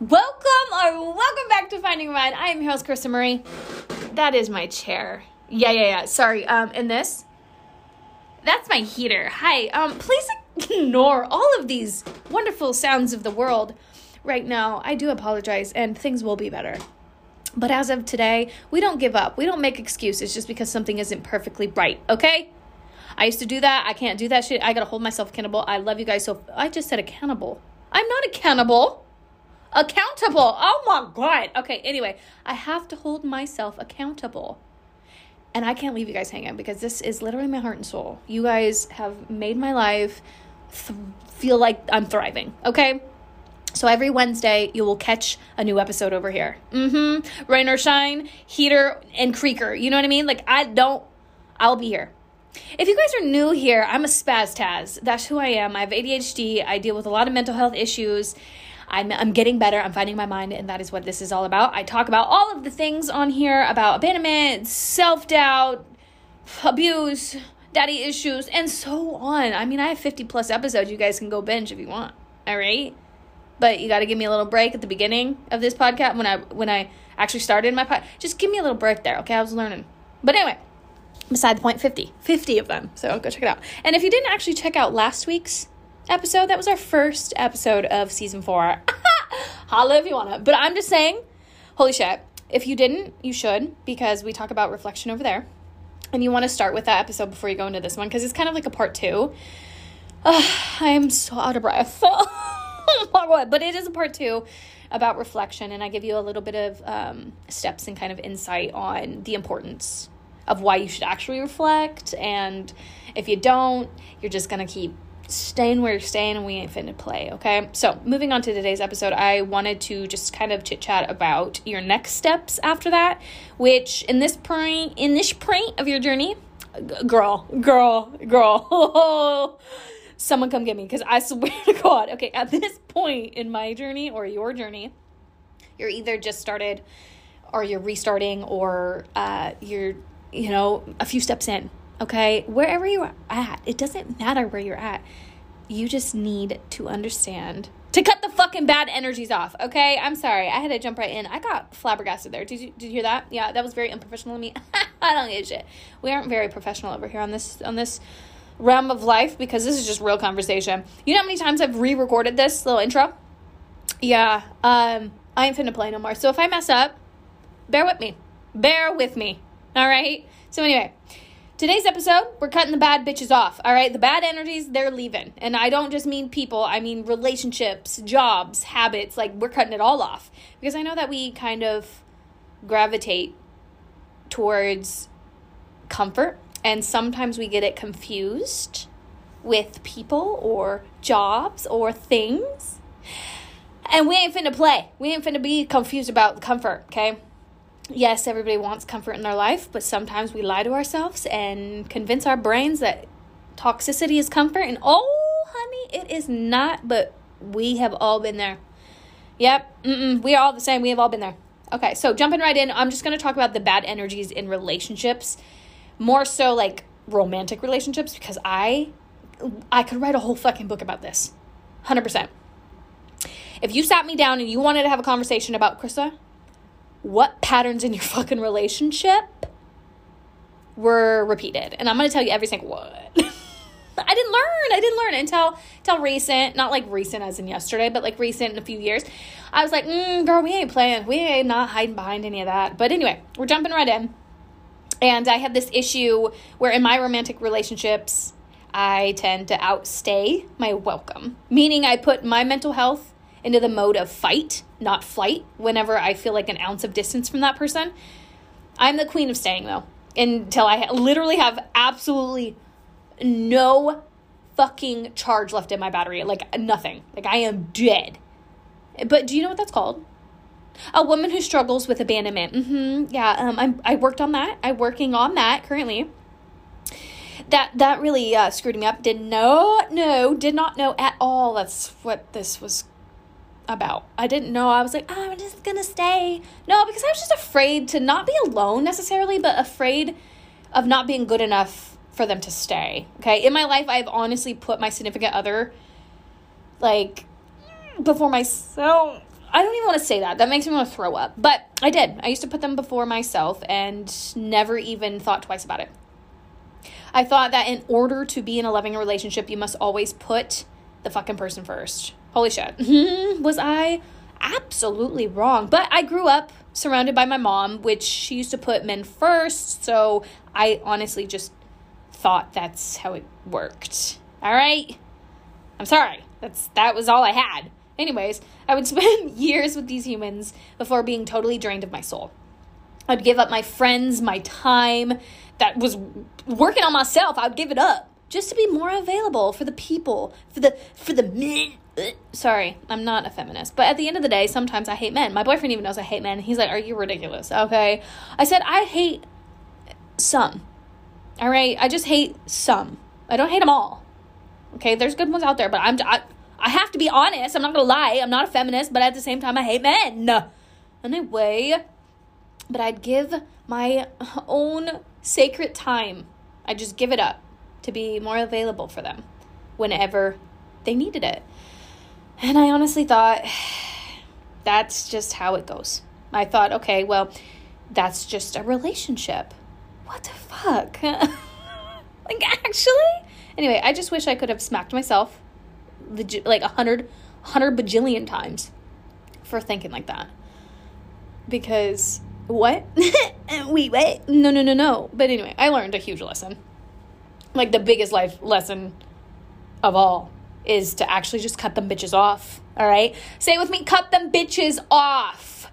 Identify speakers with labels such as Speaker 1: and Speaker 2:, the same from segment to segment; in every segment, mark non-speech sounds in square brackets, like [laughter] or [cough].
Speaker 1: Welcome or welcome back to Finding Mine. I am your host, Krista Marie. That is my chair. Yeah, yeah, yeah. Sorry. Um, and this, that's my heater. Hi. Um, please ignore all of these wonderful sounds of the world right now. I do apologize, and things will be better. But as of today, we don't give up. We don't make excuses just because something isn't perfectly right. Okay. I used to do that. I can't do that shit. I gotta hold myself accountable. I love you guys so. I just said accountable. I'm not accountable accountable. Oh my God. Okay, anyway, I have to hold myself accountable. And I can't leave you guys hanging because this is literally my heart and soul. You guys have made my life th- feel like I'm thriving, okay? So every Wednesday, you will catch a new episode over here. Mm hmm. Rain or shine, heater, and creaker. You know what I mean? Like, I don't, I'll be here. If you guys are new here, I'm a spaz Taz. That's who I am. I have ADHD. I deal with a lot of mental health issues. I'm, I'm getting better. I'm finding my mind, and that is what this is all about. I talk about all of the things on here about abandonment, self doubt, abuse, daddy issues, and so on. I mean, I have 50 plus episodes. You guys can go binge if you want. All right? But you got to give me a little break at the beginning of this podcast when I when I actually started my pod. Just give me a little break there, okay? I was learning. But anyway, beside the point 50 50 of them so go check it out and if you didn't actually check out last week's episode. That was our first episode of season four. [laughs] Holla if you wanna. But I'm just saying, holy shit. If you didn't, you should, because we talk about reflection over there. And you want to start with that episode before you go into this one, because it's kind of like a part two. I am so out of breath. [laughs] But it is a part two about reflection, and I give you a little bit of um, steps and kind of insight on the importance of why you should actually reflect. And if you don't, you're just going to keep staying where you're staying and we ain't finna play, okay? So, moving on to today's episode, I wanted to just kind of chit chat about your next steps after that, which in this point, in this point of your journey, girl, girl, girl, [laughs] someone come get me because I swear [laughs] to God, okay, at this point in my journey or your journey, you're either just started or you're restarting or uh, you're, you know, a few steps in Okay, wherever you're at, it doesn't matter where you're at. You just need to understand to cut the fucking bad energies off. Okay, I'm sorry, I had to jump right in. I got flabbergasted there. Did you did you hear that? Yeah, that was very unprofessional of me. [laughs] I don't give a shit. We aren't very professional over here on this on this realm of life because this is just real conversation. You know how many times I've re-recorded this little intro? Yeah, um, I ain't finna play no more. So if I mess up, bear with me. Bear with me. All right. So anyway. Today's episode, we're cutting the bad bitches off. All right, the bad energies, they're leaving. And I don't just mean people, I mean relationships, jobs, habits. Like, we're cutting it all off. Because I know that we kind of gravitate towards comfort. And sometimes we get it confused with people or jobs or things. And we ain't finna play. We ain't finna be confused about comfort, okay? Yes, everybody wants comfort in their life, but sometimes we lie to ourselves and convince our brains that toxicity is comfort. And oh, honey, it is not, but we have all been there. Yep, Mm-mm, we are all the same. We have all been there. Okay, so jumping right in, I'm just going to talk about the bad energies in relationships, more so like romantic relationships, because I, I could write a whole fucking book about this, hundred percent. If you sat me down and you wanted to have a conversation about Krista, what patterns in your [laughs] fucking relationship were repeated. And I'm going to tell you every single one. [laughs] I didn't learn. I didn't learn until until recent, not like recent as in yesterday, but like recent in a few years. I was like, mm, girl, we ain't playing. We ain't not hiding behind any of that. But anyway, we're jumping right in. And I have this issue where in my romantic relationships, I tend to outstay my welcome, meaning I put my mental health into the mode of fight, not flight, whenever I feel like an ounce of distance from that person. I'm the queen of staying though, until I literally have absolutely no fucking charge left in my battery. Like nothing. Like I am dead. But do you know what that's called? A woman who struggles with abandonment. Mm-hmm. Yeah, um, I'm, I worked on that. I'm working on that currently. That that really uh, screwed me up. Did not know, did not know at all. That's what this was about. I didn't know. I was like, oh, I'm just gonna stay. No, because I was just afraid to not be alone necessarily, but afraid of not being good enough for them to stay. Okay. In my life, I've honestly put my significant other like before myself. I don't even want to say that. That makes me want to throw up. But I did. I used to put them before myself and never even thought twice about it. I thought that in order to be in a loving relationship, you must always put the fucking person first. Holy shit. [laughs] Was I absolutely wrong? But I grew up surrounded by my mom, which she used to put men first. So I honestly just thought that's how it worked. All right? I'm sorry. That's that was all I had. Anyways, I would [laughs] spend years with these humans before being totally drained of my soul. I'd give up my friends, my time that was working on myself. I'd give it up just to be more available for the people, for the for the men. Sorry, I'm not a feminist, but at the end of the day, sometimes I hate men. My boyfriend even knows I hate men. He's like, "Are you ridiculous?" Okay, I said I hate some. All right, I just hate some. I don't hate them all. Okay, there's good ones out there, but I'm I, I have to be honest. I'm not gonna lie. I'm not a feminist, but at the same time, I hate men. Anyway, but I'd give my own sacred time. I just give it up to be more available for them whenever they needed it. And I honestly thought [sighs] that's just how it goes. I thought, okay, well, that's just a relationship. What the fuck? [laughs] like, actually? Anyway, I just wish I could have smacked myself like a hundred, hundred bajillion times for thinking like that. Because, what? [laughs] Wait? No, no, no, no. But anyway, I learned a huge lesson. Like, the biggest life lesson of all is to actually just cut them bitches off. All right? Say it with me, cut them bitches off.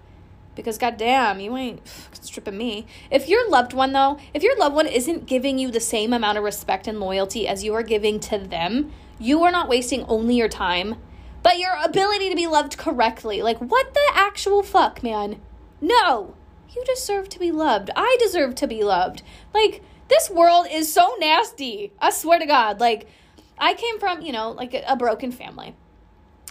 Speaker 1: Because goddamn, you ain't stripping me. If your loved one though, if your loved one isn't giving you the same amount of respect and loyalty as you are giving to them, you are not wasting only your time, but your ability to be loved correctly. Like what the actual fuck, man? No. You deserve to be loved. I deserve to be loved. Like this world is so nasty. I swear to God. Like I came from, you know, like a, a broken family.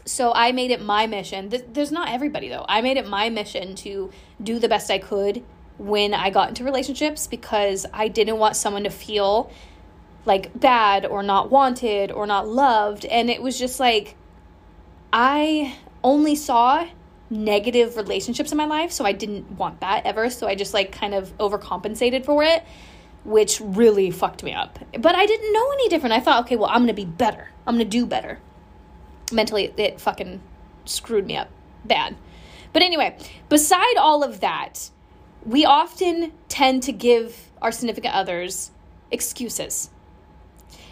Speaker 1: So I made it my mission. There's not everybody though. I made it my mission to do the best I could when I got into relationships because I didn't want someone to feel like bad or not wanted or not loved. And it was just like, I only saw negative relationships in my life. So I didn't want that ever. So I just like kind of overcompensated for it which really fucked me up. But I didn't know any different. I thought, okay, well, I'm going to be better. I'm going to do better. Mentally, it fucking screwed me up bad. But anyway, beside all of that, we often tend to give our significant others excuses.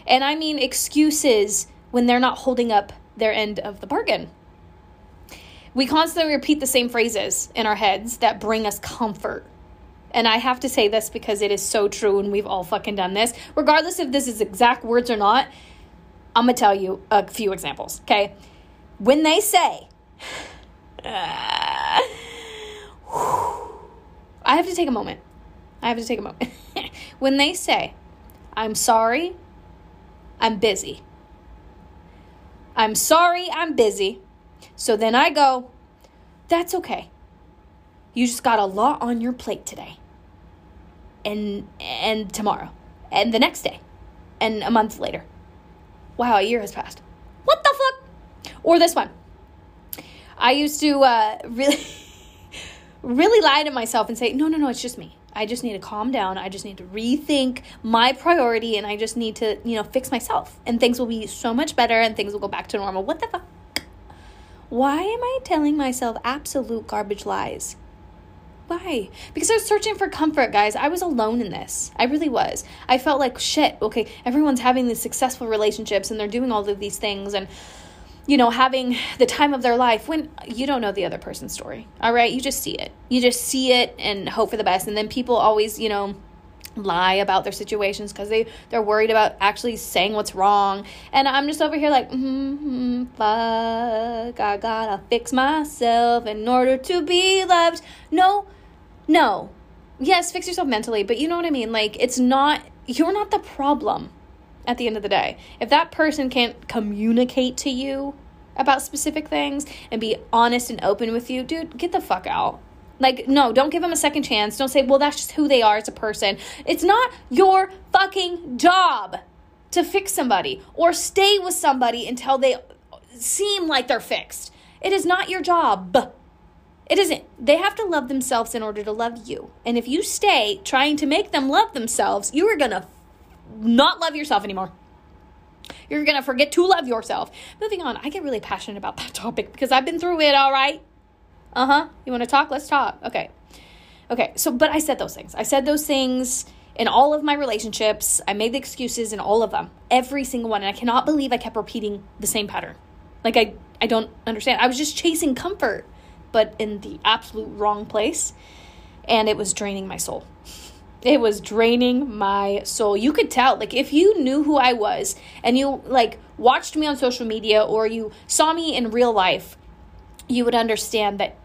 Speaker 1: And I mean excuses when they're not holding up their end of the bargain. We constantly repeat the same phrases in our heads that bring us comfort and I have to say this because it is so true and we've all fucking done this. Regardless if this is exact words or not, I'm to tell you a few examples, okay? When they say, uh, [sighs] I have to take a moment. I have to take a moment. [laughs] when they say, I'm sorry, I'm busy. I'm sorry, I'm busy. So then I go, that's okay. You just got a lot on your plate today and and tomorrow and the next day and a month later. Wow, a year has passed. What the fuck? Or this one. I used to uh, [laughs] really, really lie to myself and say, no, no, no, it's just me. I just need to calm down. I just need to rethink my priority and I just need to, you know, fix myself. And things will be so much better and things will go back to normal. What the fuck? Why am I telling myself absolute garbage lies? Why? Because I was searching for comfort, guys. I was alone in this. I really was. I felt like shit. Okay, everyone's having these successful relationships and they're doing all of these things and you know, having the time of their life when you don't know the other person's story. All right? You just see it. You just see it and hope for the best. And then people always, you know, lie about their situations because they they're worried about actually saying what's wrong and i'm just over here like mm-hmm, fuck i gotta fix myself in order to be loved no no. Yes, fix yourself mentally, but you know what I mean? Like, it's not, you're not the problem at the end of the day. If that person can't communicate to you about specific things and be honest and open with you, dude, get the fuck out. Like, no, don't give them a second chance. Don't say, well, that's just who they are as a person. It's not your fucking job to fix somebody or stay with somebody until they seem like they're fixed. It is not your job. It isn't. They have to love themselves in order to love you. And if you stay trying to make them love themselves, you are going to not love yourself anymore. You're going to forget to love yourself. Moving on, I get really passionate about that [laughs] topic because I've been through it, all right? Uh huh. You want to talk? Let's talk. Okay. Okay. So, but I said those things. I said those things in all of my relationships. I made the excuses in all of them, every single one. And I cannot believe I kept repeating the same pattern. Like, I, I don't understand. I was just chasing comfort, but in the absolute wrong place. And it was draining my soul. It was draining my soul. You could tell, like, if you knew who I was and you, like, watched me on social media or you saw me in real life, you would understand that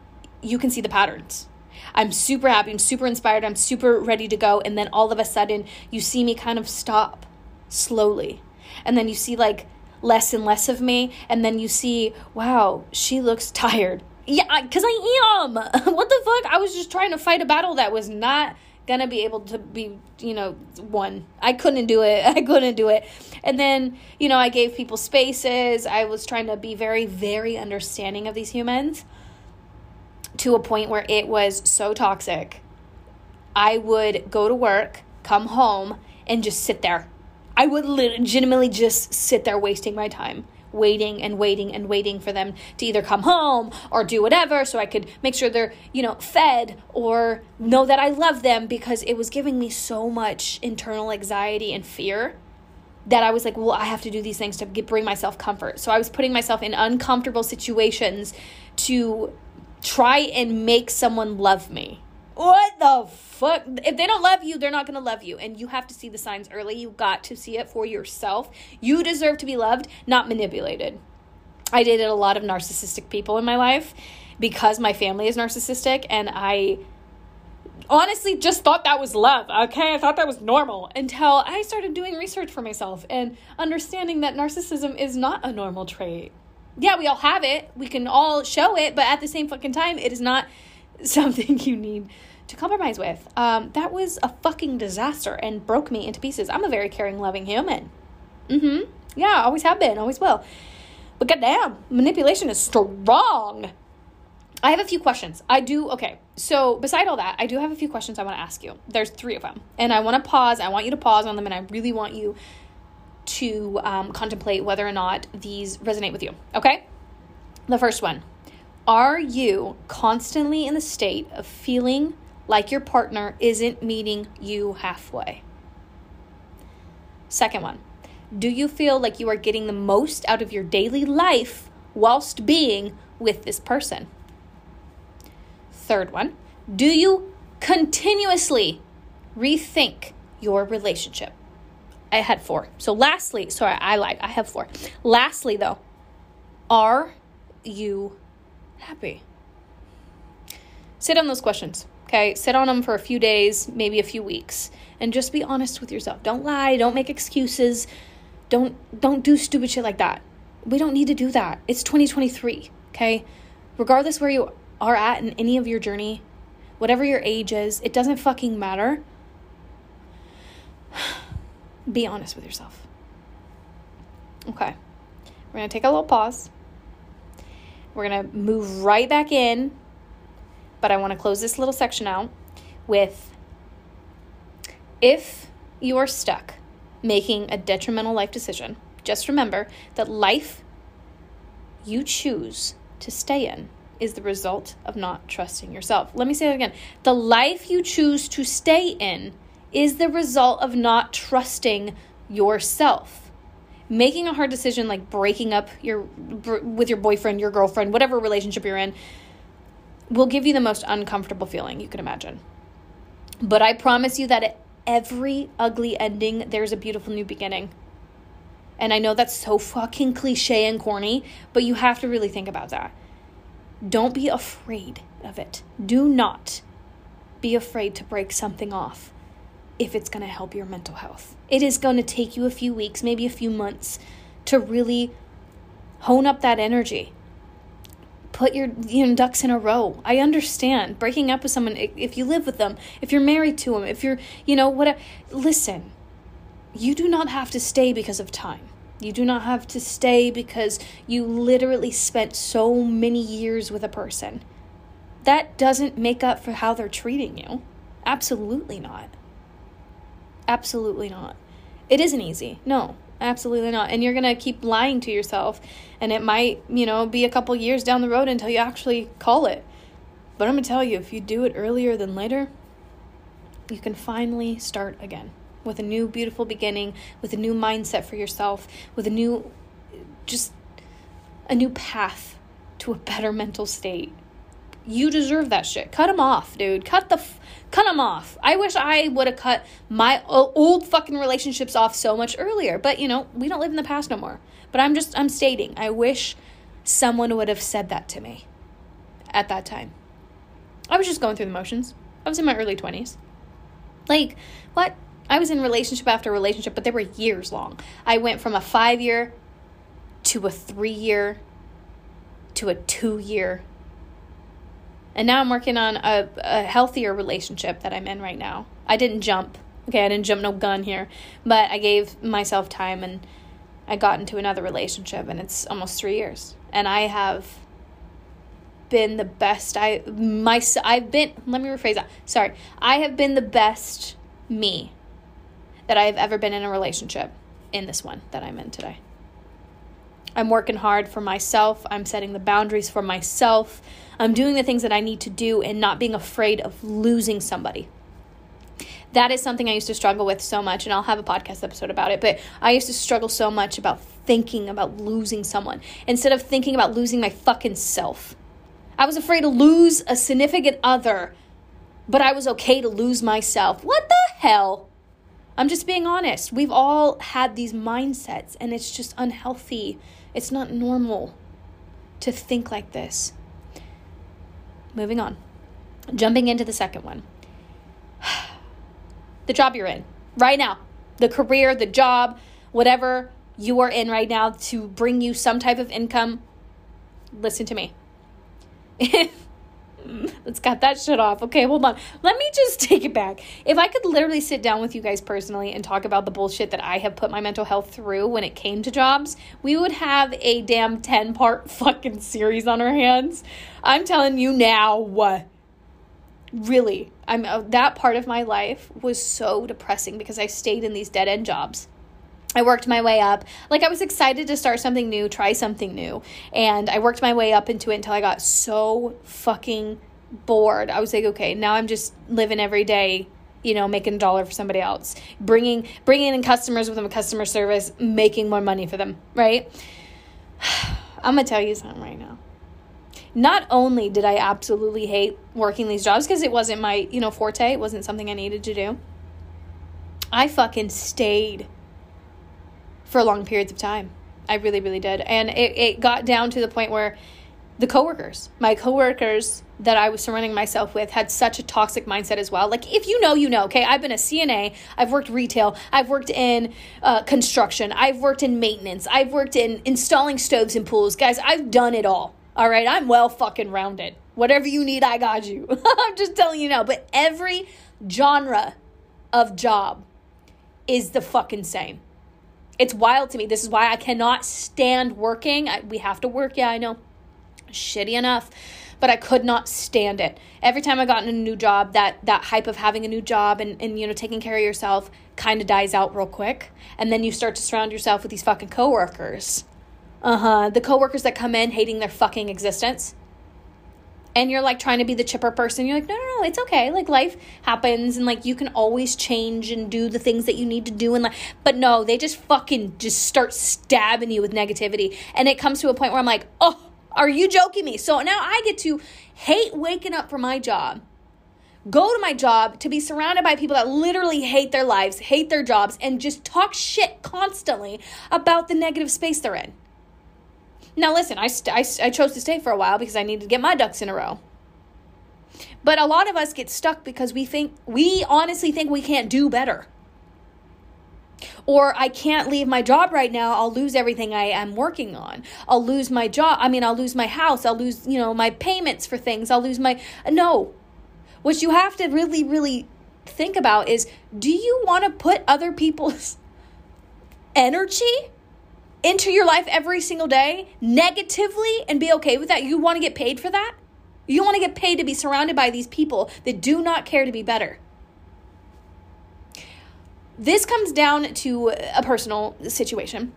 Speaker 1: you can see the patterns. I'm super happy, I'm super inspired, I'm super ready to go. And then all of a sudden, you see me kind of stop slowly. And then you see, like, less and less of me. And then you see, wow, she looks [laughs] tired. Yeah, because I am. [laughs] what the fuck? I was just trying to fight a battle that was not gonna be able to be you know one i couldn't do it [laughs] i couldn't do it and then you know i gave people spaces i was trying to be very very understanding of these humans to a point where it was so toxic i would go to work come home and just sit there i would legitimately just sit there wasting my time waiting and waiting and waiting for them to either come home or do whatever so I could make sure they're, you know, fed or know that I love them because it was giving me so much internal anxiety and fear that I was like, well, I have to do these things to get, bring myself comfort. So I was putting myself in uncomfortable situations to try and make someone love me. What the fuck? If they don't love you, they're not to love you. And you have to see the signs early. You got to see it for yourself. You deserve to be loved, not manipulated. I dated a lot of narcissistic people in my life because my family is narcissistic and I honestly just thought that was love. Okay, I thought that was normal until I started doing research for myself and understanding that narcissism is not a normal trait. Yeah, we all have it. We can all show it, but at the same fucking time, it is not [laughs] something you need to compromise with. Um, that was a fucking disaster and broke me into pieces. I'm a very caring, loving human. Mm hmm. Yeah, always have been, always will. But goddamn, manipulation is strong. I have a few questions. I do, okay. So, beside all that, I do have a few questions I want to ask you. There's three of them. And I want to pause. I want you to pause on them, and I really want you to um, contemplate whether or not these resonate with you. Okay? The first one Are you constantly in the state of feeling like your partner isn't meeting you halfway. Second one, do you feel like you are getting the most out of your daily life whilst being with this person? Third one, do you continuously rethink your relationship? I had four. So, lastly, sorry, I lied. I have four. Lastly, though, are you happy? Sit on those questions. Okay, sit on them for a few days, maybe a few weeks, and just be honest with yourself. Don't lie, don't make excuses. Don't don't do stupid shit like that. We don't need to do that. It's 2023, okay? Regardless where you are at in any of your journey, whatever your age is, it doesn't fucking matter. Be honest with yourself. Okay. We're going to take a little pause. We're going to move right back in but I want to close this little section out with if you are stuck making a detrimental life decision, just remember that life you choose to stay in is the result of not trusting yourself. Let me say that again. The life you choose to stay in is the result of not trusting yourself. Making a hard decision like breaking up your with your boyfriend, your girlfriend, whatever relationship you're in, will give you the most uncomfortable feeling you can imagine. But I promise you that at every ugly ending, there's a beautiful new beginning. And I know that's so fucking cliche and corny, but you have to really think about that. Don't be afraid of it. Do not be afraid to break something off if it's going to help your mental health. It is going to take you a few weeks, maybe a few months to really hone up that energy put your you know, ducks in a row. I understand breaking up with someone if you live with them, if you're married to them, if you're, you know, whatever. Listen, you do not have to stay because of time. You do not have to stay because you literally spent so many years with a person. that doesn't make up for how they're treating you. Absolutely not. Absolutely not. It isn't easy. No, absolutely not. And you're going to keep lying to yourself. And it might, you know, be a couple years down the road until you actually call it. But I'm going to tell you, if you do it earlier than later, you can finally start again with a new, beautiful beginning, with a new mindset for yourself, with a new, just a new path to a better mental state. You deserve that shit. Cut them off, dude. Cut the f- cut them off. I wish I would have cut my old fucking relationships off so much earlier. But, you know, we don't live in the past no more. But I'm just I'm stating, I wish someone would have said that to me at that time. I was just going through the motions. I was in my early 20s. Like, what? I was in relationship after relationship, but they were years long. I went from a 5 year to a 3 year to a 2 year and now I'm working on a, a healthier relationship that I'm in right now. I didn't jump. Okay, I didn't jump no gun here. But I gave myself time and I got into another relationship and it's almost 3 years. And I have been the best I my I've been let me rephrase that. Sorry. I have been the best me that I've ever been in a relationship in this one that I'm in today. I'm working hard for myself. I'm setting the boundaries for myself. I'm doing the things that I need to do and not being afraid of losing somebody. That is something I used to struggle with so much, and I'll have a podcast episode about it. But I used to struggle so much about thinking about losing someone instead of thinking about losing my fucking self. I was afraid to lose a significant other, but I was okay to lose myself. What the hell? I'm just being honest. We've all had these mindsets, and it's just unhealthy. It's not normal to think like this. Moving on. Jumping into the second one. [sighs] the job you're in right now, the career, the job, whatever you are in right now to bring you some type of income. Listen to me. [laughs] Let's cut that shit off. Okay, hold on. Let me just [laughs] take it back. If I could literally sit down with you guys personally and talk about the bullshit that I have put my mental health through when it came to jobs, we would have a damn 10 part [laughs] fucking series on our hands. I'm telling you now, what? Really, I'm uh, that part of my life was so depressing because I stayed in these dead end jobs. I worked my way up. Like I was excited to start something new, try something new. And I worked my way up into it until I got so fucking bored. I was like, okay, now I'm just living every day, you know, making a dollar for somebody else. Bringing bringing in customers with a customer service, making more money for them, right? [sighs] I'm to tell you something right now. Not only did I absolutely hate working these jobs because it wasn't my, you know, forte, it wasn't something I needed to do. I fucking stayed for long periods of time. I really, really did. And it, it got down to the point where the coworkers, my coworkers that I was surrounding myself with had such a toxic mindset as well. Like, if you know, you know, okay? I've been a CNA, I've worked retail, I've worked in uh, construction, I've worked in maintenance, I've worked in installing stoves and pools. Guys, I've done it all. All right, I'm well fucking rounded. Whatever you need, I got you. [laughs] I'm just telling you now. But every genre of job is the fucking same. It's wild to me. This is why I cannot stand working. I, we have to work. Yeah, I know. Shitty enough, but I could not stand it. Every time I got in a new job, that that hype of having a new job and, and you know taking care of yourself kind of dies out real quick. And then you start to surround yourself with these fucking coworkers. Uh-huh. The coworkers that come in hating their fucking existence and you're like trying to be the chipper person you're like no no no it's okay. Like life happens and like you can always change and do the things that you need to do and like but no they just fucking just start stabbing you with negativity. And it comes to a point where i'm like oh are you joking me? So now i get to hate waking up for my job go to my job to be surrounded by people that literally hate their lives hate their jobs and just talk shit constantly about the negative space they're in now, listen, I, st- I, I chose to stay for a while because I needed to get my ducks in a row. But a lot of us get stuck because we think, we honestly think we can't do better. Or I can't leave my job right now. I'll lose everything I am working on. I'll lose my job. I mean, I'll lose my house. I'll lose, you know, my payments for things. I'll lose my. No. What you have to really, really think about is do you want to put other people's [laughs] energy into your life every single day negatively and be okay with that? You want to get paid for that? You want to get paid to be surrounded by these people that do not care to be better. This comes down to a personal situation,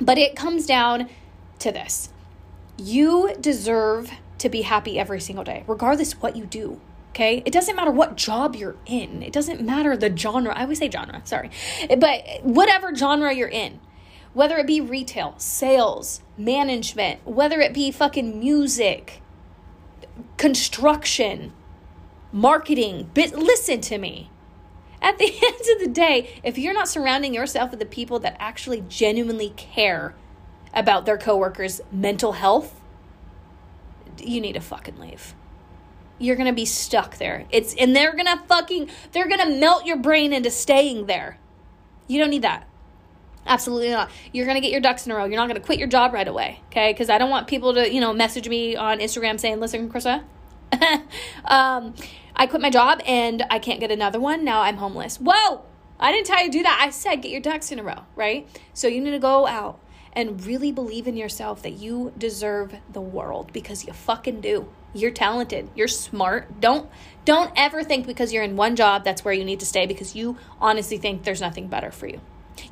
Speaker 1: but it comes down to this. You deserve to be happy every single day, regardless what you do. Okay. It doesn't matter what job you're in. It doesn't matter the genre. I always say genre, sorry. But whatever genre you're in, whether it be retail, sales, management, whether it be fucking music, construction, marketing, but listen to me. At the [laughs] end of the day, if you're not surrounding yourself with the people that actually genuinely care about their coworkers' mental health, you need to fucking leave you're gonna be stuck there. It's and they're gonna fucking they're gonna melt your brain into staying there. You don't need that. Absolutely not. You're gonna get your ducks in a row. You're not gonna quit your job right away, okay? Because I don't want people to, you know, message me on Instagram saying, "Listen, Krista, [laughs] um, I quit my job and I can't get another one. Now I'm homeless." Whoa! I didn't tell you to do that. I said get your ducks in a row, right? So you need to go out and really believe in yourself that you deserve the world because you fucking do. You're talented. You're smart. Don't don't ever think because you're in one job that's where you need to stay because you honestly think there's nothing better for you.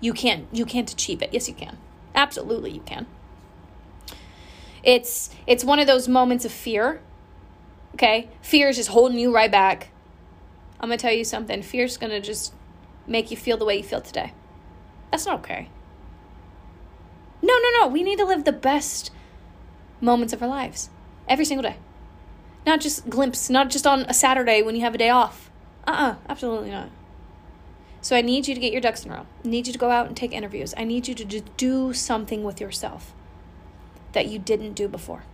Speaker 1: You can't you can't achieve it. Yes, you can. Absolutely you can. It's it's one of those moments of fear. Okay? Fear is just holding you right back. I'm going to tell you something. Fear's going to just make you feel the way you feel today. That's not okay. No, no, no. We need to live the best moments of our lives every single day. Not just glimpse, not just on a Saturday when you have a day off. Uh uh-uh, uh absolutely not. So I need you to get your ducks in a row. I need you to go out and take interviews. I need you to do something with yourself that you didn't do before.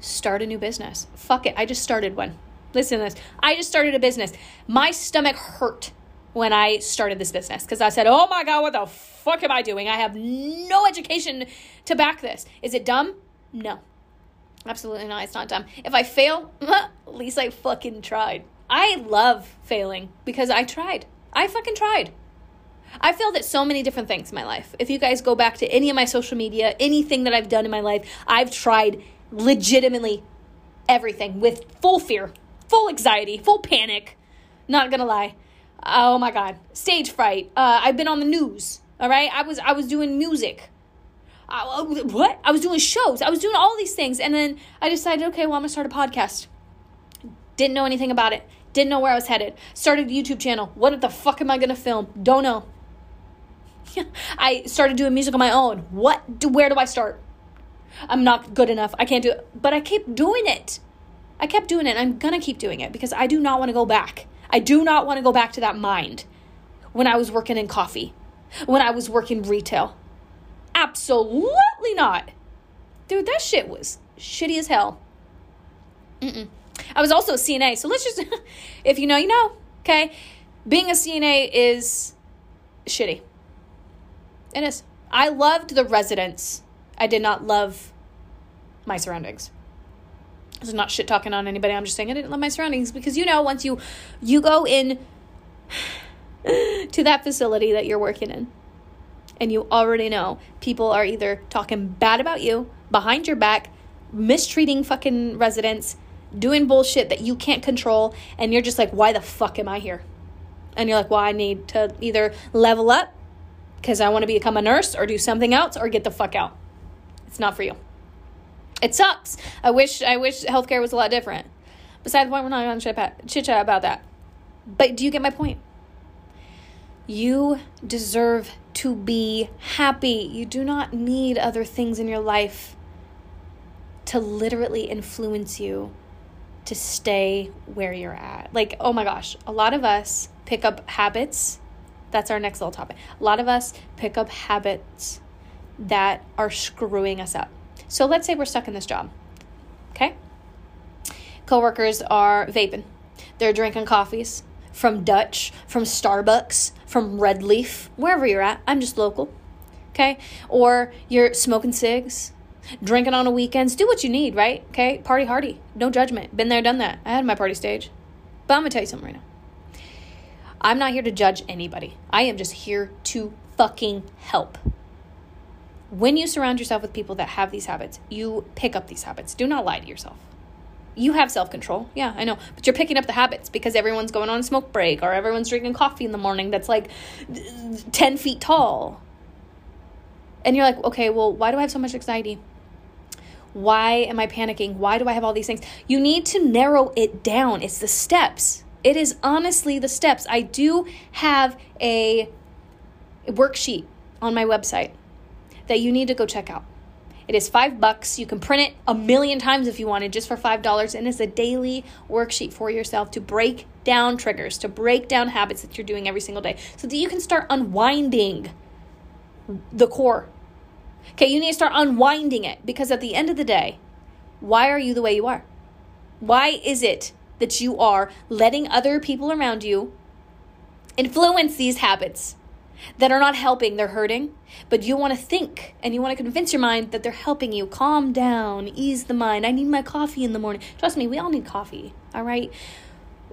Speaker 1: Start a new business. Fuck it. I just started one. Listen to this. I just started a business. My stomach hurt when I started this business because I said, oh my God, what the fuck am I doing? I have no education to back this. Is it dumb? No. Absolutely not. It's not dumb. If I fail, [laughs] at least I fucking tried. I love failing because I tried. I fucking tried. I failed at so many different things in my life. If you guys go back to any of my social media, anything that I've done in my life, I've tried legitimately everything with full fear, full anxiety, full panic. Not gonna lie. Oh my god, stage fright. Uh, I've been on the news. All right, I was I was doing music. I, what? I was doing shows. I was doing all these things. And then I decided, okay, well, I'm to start a podcast. Didn't know anything about it. Didn't know where I was headed. Started a YouTube channel. What the fuck am I going to film? Don't know. [laughs] I started doing music on my own. What? Do, where do I start? I'm not good enough. I can't do it. But I kept doing it. I kept doing it. I'm going to keep doing it because I do not want to go back. I do not want to go back to that mind when I was working in coffee, when I was working retail Absolutely not. Dude, that shit was shitty as hell. Mm-mm. I was also a CNA, so let's just, [laughs] if you know, you know, okay? Being a CNA is shitty. It is. I loved the residents. I did not love my surroundings. This is not shit talking on anybody. I'm just saying I didn't love my surroundings because you know once you you go in [sighs] to that facility that you're working in, and you already know people are either talking bad about you behind your back, mistreating fucking residents, doing bullshit that you can't control, and you're just like, why the fuck am I here? And you're like, well, I need to either level up because I want to become a nurse or do something else or get the fuck out. It's not for you. It sucks. I wish I wish healthcare was a lot different. Besides the point, we're not going to chit chat about that. But do you get my point? You deserve to be happy. You do not need other things in your life to literally influence you to stay where you're at. Like, oh my gosh, a lot of us pick up habits. That's our next little topic. A lot of us pick up habits that are screwing us up. So let's say we're stuck in this job. Okay? Coworkers are vaping. They're drinking coffees from Dutch, from Starbucks, from Red Leaf, wherever you're at. I'm just local. Okay? Or you're smoking cigs, drinking on the weekends. Do what you need, right? Okay? Party hardy. No judgment. Been there, done that. I had my party stage. But I'm going to tell you something right now. I'm not here to judge anybody. I am just here to fucking help. When you surround yourself with people that have these habits, you pick up these habits. Do not lie to yourself. You have self control. Yeah, I know. But you're picking up the habits because everyone's going on a smoke break or everyone's drinking coffee in the morning that's like 10 feet tall. And you're like, okay, well, why do I have so much anxiety? Why am I panicking? Why do I have all these things? You need to narrow it down. It's the steps. It is honestly the steps. I do have a worksheet on my website that you need to go check out. It is five bucks. You can print it a million times if you wanted, just for five dollars. And it's a daily worksheet for yourself to break down triggers, to break down habits that you're doing every single day, so that you can start unwinding the core. Okay, you need to start unwinding it because at the end of the day, why are you the way you are? Why is it that you are letting other people around you influence these habits? that are not helping, they're hurting. But you want to think and you want to convince your mind that they're helping you. Calm down, ease the mind. I need my coffee in the morning. Trust me, we all need coffee, all right?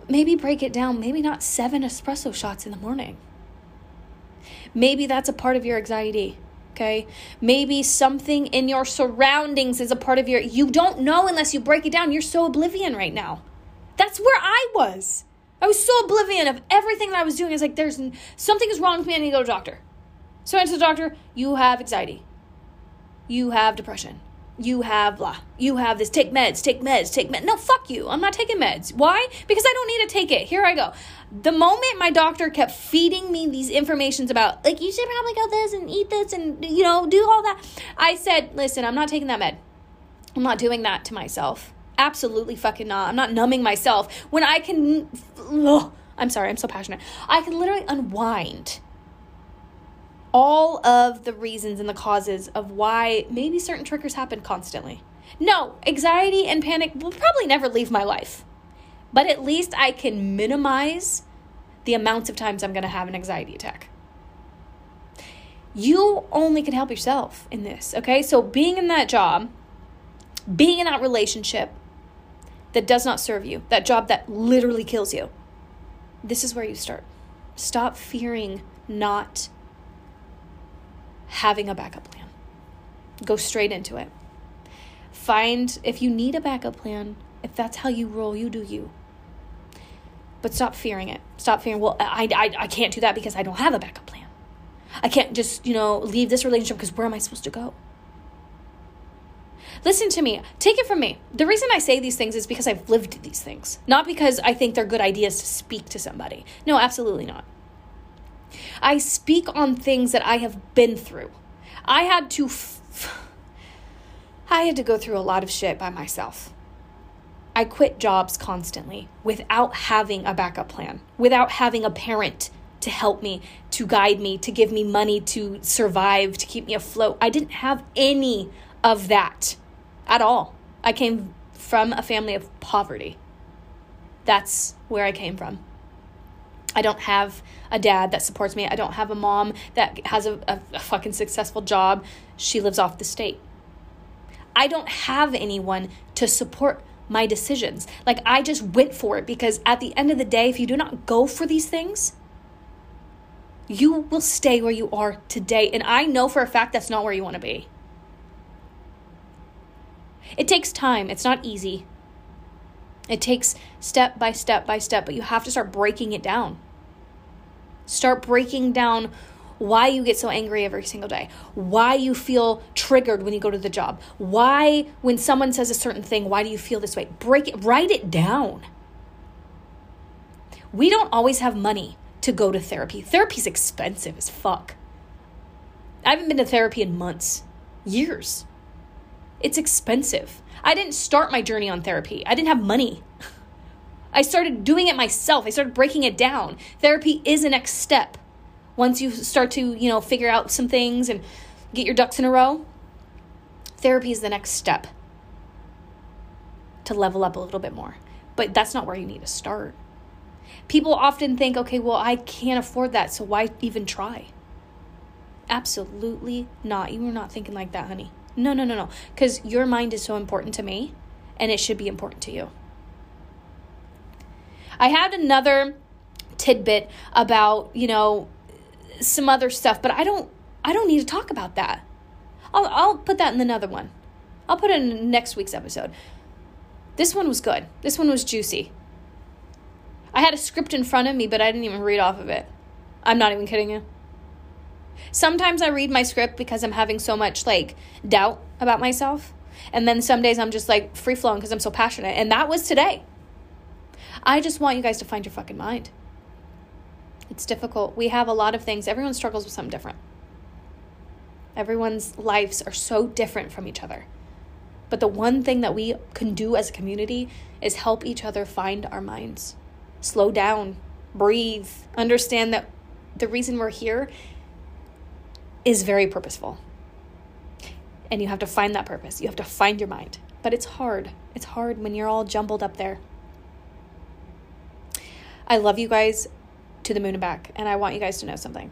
Speaker 1: Maybe break it down. Maybe not seven espresso shots in the morning. Maybe that's a part of your anxiety. Okay. Maybe something in your surroundings is a part of your. You don't know unless you break it down. You're so oblivion right now. That's where I was. I was so oblivion of everything that I was doing. It's like there's something is wrong with me. I need to go to the doctor. So I went to the doctor. You have anxiety. You have depression. You have blah. You have this. Take meds. Take meds. Take meds. No, fuck you. I'm not taking meds. Why? Because I don't need to take it. Here I go. The moment my doctor kept feeding me these informations about like you should probably go this and eat this and you know do all that, I said, listen, I'm not taking that med. I'm not doing that to myself. Absolutely fucking not. I'm not numbing myself when I can. Ugh, I'm sorry, I'm so passionate. I can literally unwind all of the reasons and the causes of why maybe certain triggers happen constantly. No, anxiety and panic will probably never leave my life, but at least I can minimize the amounts of times I'm going to have an anxiety attack. You only can help yourself in this, okay? So being in that job, being in that relationship, that does not serve you, that job that literally kills you, this is where you start. Stop fearing not having a backup plan. Go straight into it. Find if you need a backup plan, if that's how you roll, you do you. But stop fearing it. Stop fearing, well, I, I, I can't do that because I don't have a backup plan. I can't just, you know, leave this relationship because where am I supposed to go? Listen to me. Take it from me. The reason I say these things is because I've lived these things, not because I think they're good ideas to speak to somebody. No, absolutely not. I speak on things that I have been through. I had to f- I had to go through a lot of shit by myself. I quit jobs constantly without having a backup plan, without having a parent to help me, to guide me, to give me money to survive, to keep me afloat. I didn't have any of that at all. I came from a family of poverty. That's where I came from. I don't have a dad that supports me. I don't have a mom that has a, a, a, fucking successful job. She lives off the state. I don't have anyone to support my decisions. Like, I just went for it because at the end of the day, if you do not go for these things, you will stay where you are today. And I know for a fact that's not where you want to be. It takes time, it's not easy. It takes step by step by step, but you have to start breaking it down. Start breaking down why you get so angry every single day, why you feel triggered when you go to the job, why, when someone says a certain thing, why do you feel this way? Break it, write it down. We don't always have money to go to therapy. Therapy's expensive as fuck. I haven't been to therapy in months, years. It's expensive. I didn't start my journey on therapy, I didn't have money. [laughs] I started doing it myself. I started breaking it down. Therapy is a next step. Once you start to, you know, figure out some things and get your ducks in a row, therapy is the next step to level up a little bit more. But that's not where you need to start. People often think, okay, well, I can't afford that, so why even try? Absolutely not. You are not thinking like that, honey. No, no, no, no. Because your mind is so important to me and it should be important to you. I had another tidbit about, you know, some other stuff, but I don't I don't need to talk about that. I'll I'll put that in another one. I'll put it in next week's episode. This one was good. This one was juicy. I had a script in front of me, but I didn't even read off of it. I'm not even kidding you. Sometimes I read my script because I'm having so much like doubt about myself. And then some days I'm just like free flowing because I'm so passionate. And that was today. I just want you guys to find your fucking mind. It's difficult. We have a lot of things. Everyone struggles with something different. Everyone's lives are so different from each other. But the one thing that we can do as a community is help each other find our minds. Slow down, breathe, understand that the reason we're here is very purposeful. And you have to find that purpose. You have to find your mind. But it's hard. It's hard when you're all jumbled up there. I love you guys to the moon and back. And I want you guys to know something.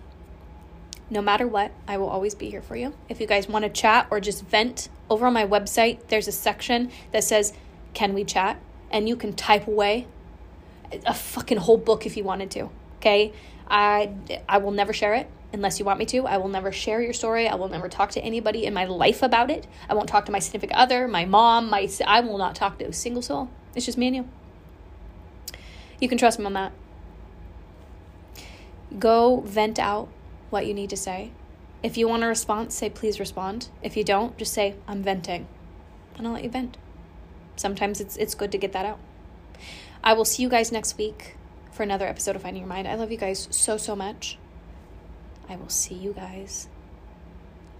Speaker 1: No matter what, I will always be here for you. If you guys want to chat or just vent, over on my website, there's a section that says, Can we chat? And you can type away a fucking whole book if you wanted to. Okay? I, I will never share it unless you want me to. I will never share your story. I will never talk to anybody in my life about it. I won't talk to my significant other, my mom, my I will not talk to a single soul. It's just me and you. You can trust me on that. Go vent out what you need to say. If you want a response, say please respond. If you don't, just say I'm venting. And I'll let you vent. Sometimes it's it's good to get that out. I will see you guys next week for another episode of Finding Your Mind. I love you guys so so much. I will see you guys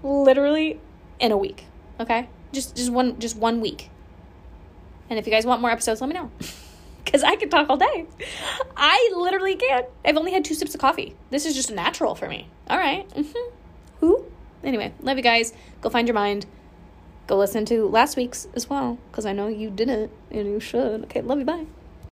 Speaker 1: literally in a week. Okay? Just just one just one week. And if you guys want more episodes, let me know. [laughs] Cuz I can talk all day. I literally can. I've only had two sips of coffee. This is just natural for me. All right. Mm-hmm. Who? Anyway, love you guys. Go find your mind. Go listen to last week's as well, because I know you didn't and you should. Okay, love you. Bye.